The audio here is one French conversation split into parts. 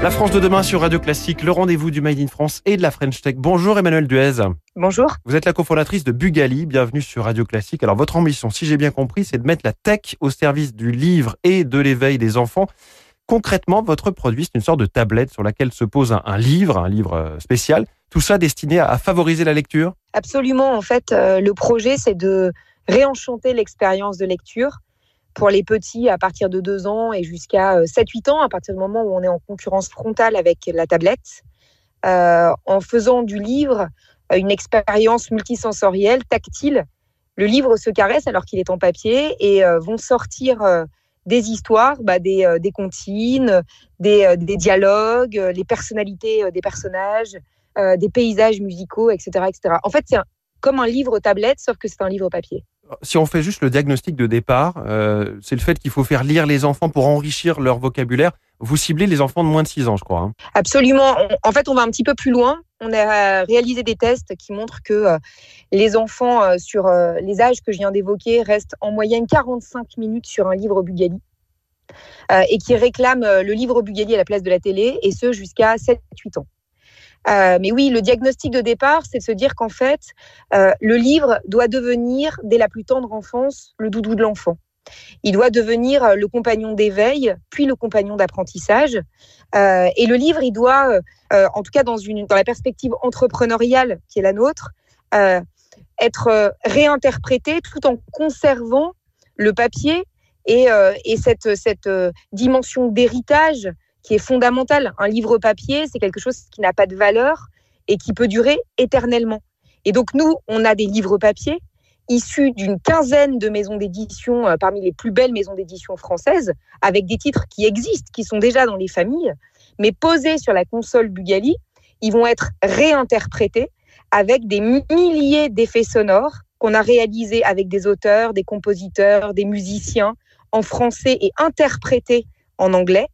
La France de demain sur Radio Classique, le rendez-vous du Made in France et de la French Tech. Bonjour Emmanuel Duez. Bonjour. Vous êtes la cofondatrice de Bugali, bienvenue sur Radio Classique. Alors votre ambition, si j'ai bien compris, c'est de mettre la tech au service du livre et de l'éveil des enfants. Concrètement, votre produit, c'est une sorte de tablette sur laquelle se pose un, livre, un livre euh, spécial. Tout ça destiné à, favoriser la lecture? Absolument. En fait, euh, le projet, c'est de réenchanter l'expérience de lecture pour les petits à partir de 2 ans et jusqu'à 7-8 euh, ans, à partir du moment où on est en concurrence frontale avec la tablette, euh, en faisant du livre euh, une expérience multisensorielle, tactile. Le livre se caresse alors qu'il est en papier et vont sortir des histoires, bah, des, des comptines, des, dialogues, les personnalités des personnages, des paysages musicaux, etc. etc. En fait, c'est comme un livre tablette, sauf que c'est un livre papier si on fait juste le diagnostic de départ, euh, c'est le fait qu'il faut faire lire les enfants pour enrichir leur vocabulaire. Vous ciblez les enfants de moins de 6 ans, je crois. Hein. Absolument. En fait, on va un petit peu plus loin. On a réalisé des tests qui montrent que euh, les enfants euh, sur les âges que je viens d'évoquer restent en moyenne 45 minutes sur un livre Bugali et qui réclament le livre Bugali à la place de la télé, et ce jusqu'à 7-8 ans. Euh, mais oui, le diagnostic de départ, c'est de se dire qu'en fait, euh, le livre doit devenir, dès la plus tendre enfance, le doudou de l'enfant. Il doit devenir euh, le compagnon d'éveil, puis le compagnon d'apprentissage. et le livre, il doit, en tout cas dans, la perspective entrepreneuriale qui est la nôtre, être réinterprété tout en conservant le papier et, et cette, cette dimension d'héritage qui est fondamental. Un livre papier, c'est quelque chose qui n'a pas de valeur et qui peut durer éternellement. Et donc nous, on a des livres papier issus d'une quinzaine de maisons d'édition, euh, parmi les plus belles maisons d'édition françaises, avec des titres qui existent, qui sont déjà dans les familles, mais posés sur la console Bugali, ils vont être réinterprétés avec des milliers d'effets sonores qu'on a réalisés avec des auteurs, des compositeurs, des musiciens en français et interprétés en anglais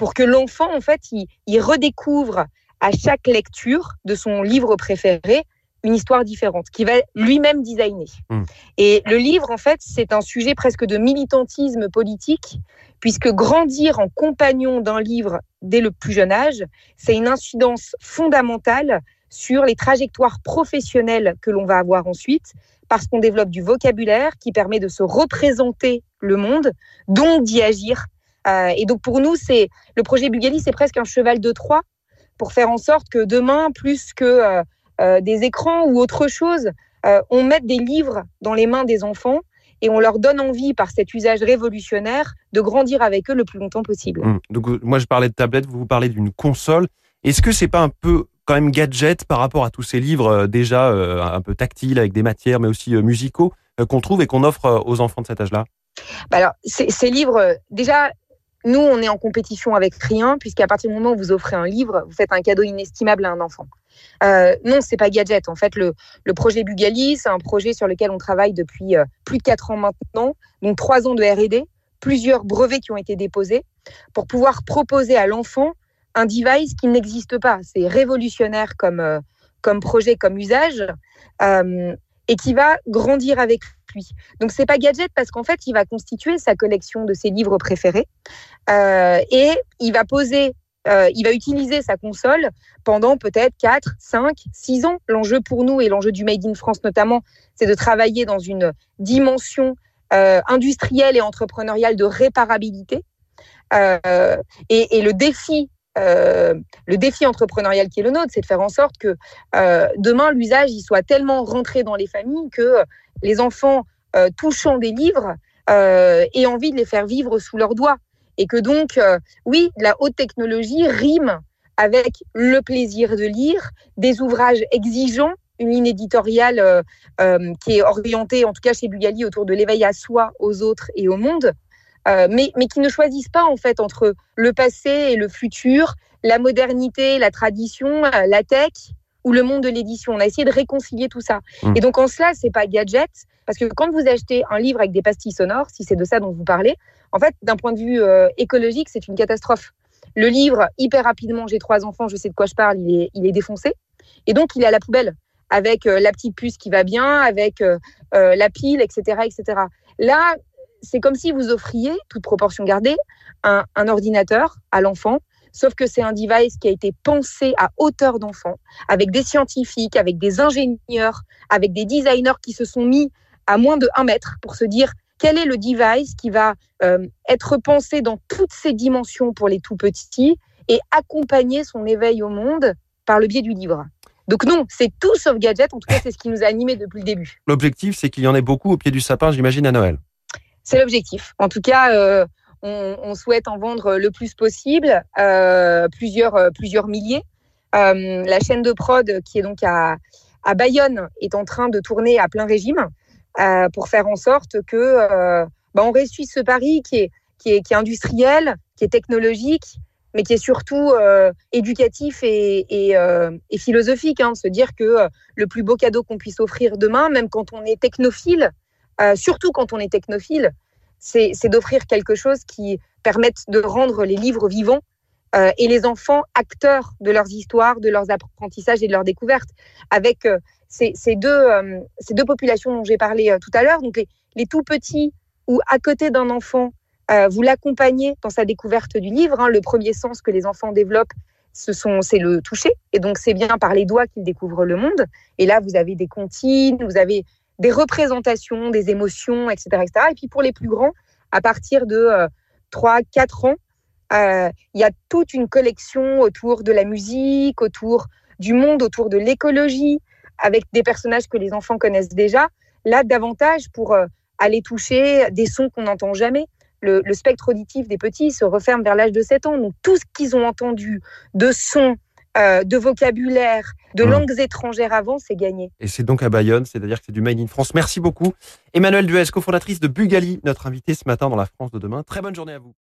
pour que l'enfant, en fait, il, redécouvre à chaque lecture de son livre préféré une histoire différente, qui va lui-même designer. Hmm. Et le livre, en fait, c'est un sujet presque de militantisme politique, puisque grandir en compagnon d'un livre dès le plus jeune âge, c'est une incidence fondamentale sur les trajectoires professionnelles que l'on va avoir ensuite, parce qu'on développe du vocabulaire qui permet de se représenter le monde, donc d'y agir et donc pour nous, c'est le projet Bugali, c'est presque un cheval de Troie pour faire en sorte que demain, plus que euh, euh, des écrans ou autre chose, on mette des livres dans les mains des enfants et on leur donne envie, par cet usage révolutionnaire, de grandir avec eux le plus longtemps possible. Hum. Donc, moi, je parlais de tablette, vous vous parlez d'une console. Est-ce que c'est pas un peu quand même gadget par rapport à tous ces livres déjà un peu tactiles avec des matières, mais aussi musicaux qu'on trouve et qu'on offre aux enfants de cet âge-là? Bah alors, ces livres, déjà, nous, on est en compétition avec rien, puisqu'à partir du moment où vous offrez un livre, vous faites un cadeau inestimable à un enfant. Euh, non, c'est pas gadget. En fait, le, projet Bugali, c'est un projet sur lequel on travaille depuis euh, plus de quatre ans maintenant, donc trois ans de R&D, plusieurs brevets qui ont été déposés pour pouvoir proposer à l'enfant un device qui n'existe pas. C'est révolutionnaire comme euh, comme projet, comme usage, et qui va grandir avec lui. Donc c'est pas gadget parce qu'en fait il va constituer sa collection de ses livres préférés euh, et il va poser, euh, il va utiliser sa console pendant peut-être 4, 5, 6 ans. L'enjeu pour nous et l'enjeu du Made in France notamment, c'est de travailler dans une dimension euh, industrielle et entrepreneuriale de réparabilité. et, le défi le défi entrepreneurial qui est le nôtre, c'est de faire en sorte que demain l'usage soit tellement rentré dans les familles que les enfants euh, touchant des livres euh, aient envie de les faire vivre sous leurs doigts. Et que donc, euh, oui, la haute technologie rime avec le plaisir de lire, des ouvrages exigeants, une ligne éditoriale qui est orientée, en tout cas chez Bugali, autour de l'éveil à soi, aux autres et au monde, mais, mais qui ne choisissent pas en fait entre le passé et le futur, la modernité, la tradition, la tech, ou le monde de l'édition. On a essayé de réconcilier tout ça. Mmh. Et donc en cela, c'est pas gadget, parce que quand vous achetez un livre avec des pastilles sonores, si c'est de ça dont vous parlez, en fait, d'un point de vue euh, écologique, c'est une catastrophe. Le livre, hyper rapidement, j'ai trois enfants, je sais de quoi je parle, il est, il est défoncé. Et donc, il est à la poubelle, avec euh, la petite puce qui va bien, avec euh, la pile, etc., etc. Là, c'est comme si vous offriez, toute proportion gardée, un, ordinateur à l'enfant Sauf que c'est un device qui a été pensé à hauteur d'enfant, avec des scientifiques, avec des ingénieurs, avec des designers qui se sont mis à moins de 1 mètre pour se dire quel est le device qui va euh, être pensé dans toutes ses dimensions pour les tout petits et accompagner son éveil au monde par le biais du livre. Donc non, c'est tout sauf gadget. En tout cas, c'est ce qui nous a animés depuis le début. L'objectif, c'est qu'il y en ait beaucoup au pied du sapin, j'imagine, à Noël. C'est l'objectif. En tout cas, euh, on, souhaite en vendre le plus possible, euh, plusieurs, euh, plusieurs milliers. la chaîne de prod qui est donc à, à Bayonne est en train de tourner à plein régime pour faire en sorte que bah, on réussisse ce pari qui est, qui, est, qui est industriel, qui est technologique, mais qui est surtout éducatif et, et, philosophique. Hein, se dire que le plus beau cadeau qu'on puisse offrir demain, même quand on est technophile, surtout quand on est technophile, c'est d'offrir quelque chose qui permette de rendre les livres vivants euh, et les enfants acteurs de leurs histoires, de leurs apprentissages et de leurs découvertes. Avec euh, ces, deux, euh, populations dont j'ai parlé tout à l'heure, donc les, tout petits ou à côté d'un enfant, vous l'accompagnez dans sa découverte du livre. Hein. le premier sens que les enfants développent, c'est le toucher. Et donc, c'est bien par les doigts qu'ils découvrent le monde. Et là, vous avez des comptines, vous avez des représentations, des émotions, etc., etc. Et puis pour les plus grands, à partir de 3, euh, 4 ans, euh, il y a toute une collection autour de la musique, autour du monde, autour de l'écologie, avec des personnages que les enfants connaissent déjà. Là, davantage pour euh, aller toucher des sons qu'on n'entend jamais. Le, le, spectre auditif des petits se referme vers l'âge de 7 ans. Donc tout ce qu'ils ont entendu de sons, euh, de vocabulaire, de mmh. langues étrangères avant, c'est gagné. Et c'est donc à Bayonne, c'est-à-dire que c'est du Made in France. Merci beaucoup. Emmanuel Duès, cofondatrice de Bugali, notre invité ce matin dans la France de demain. Très bonne journée à vous.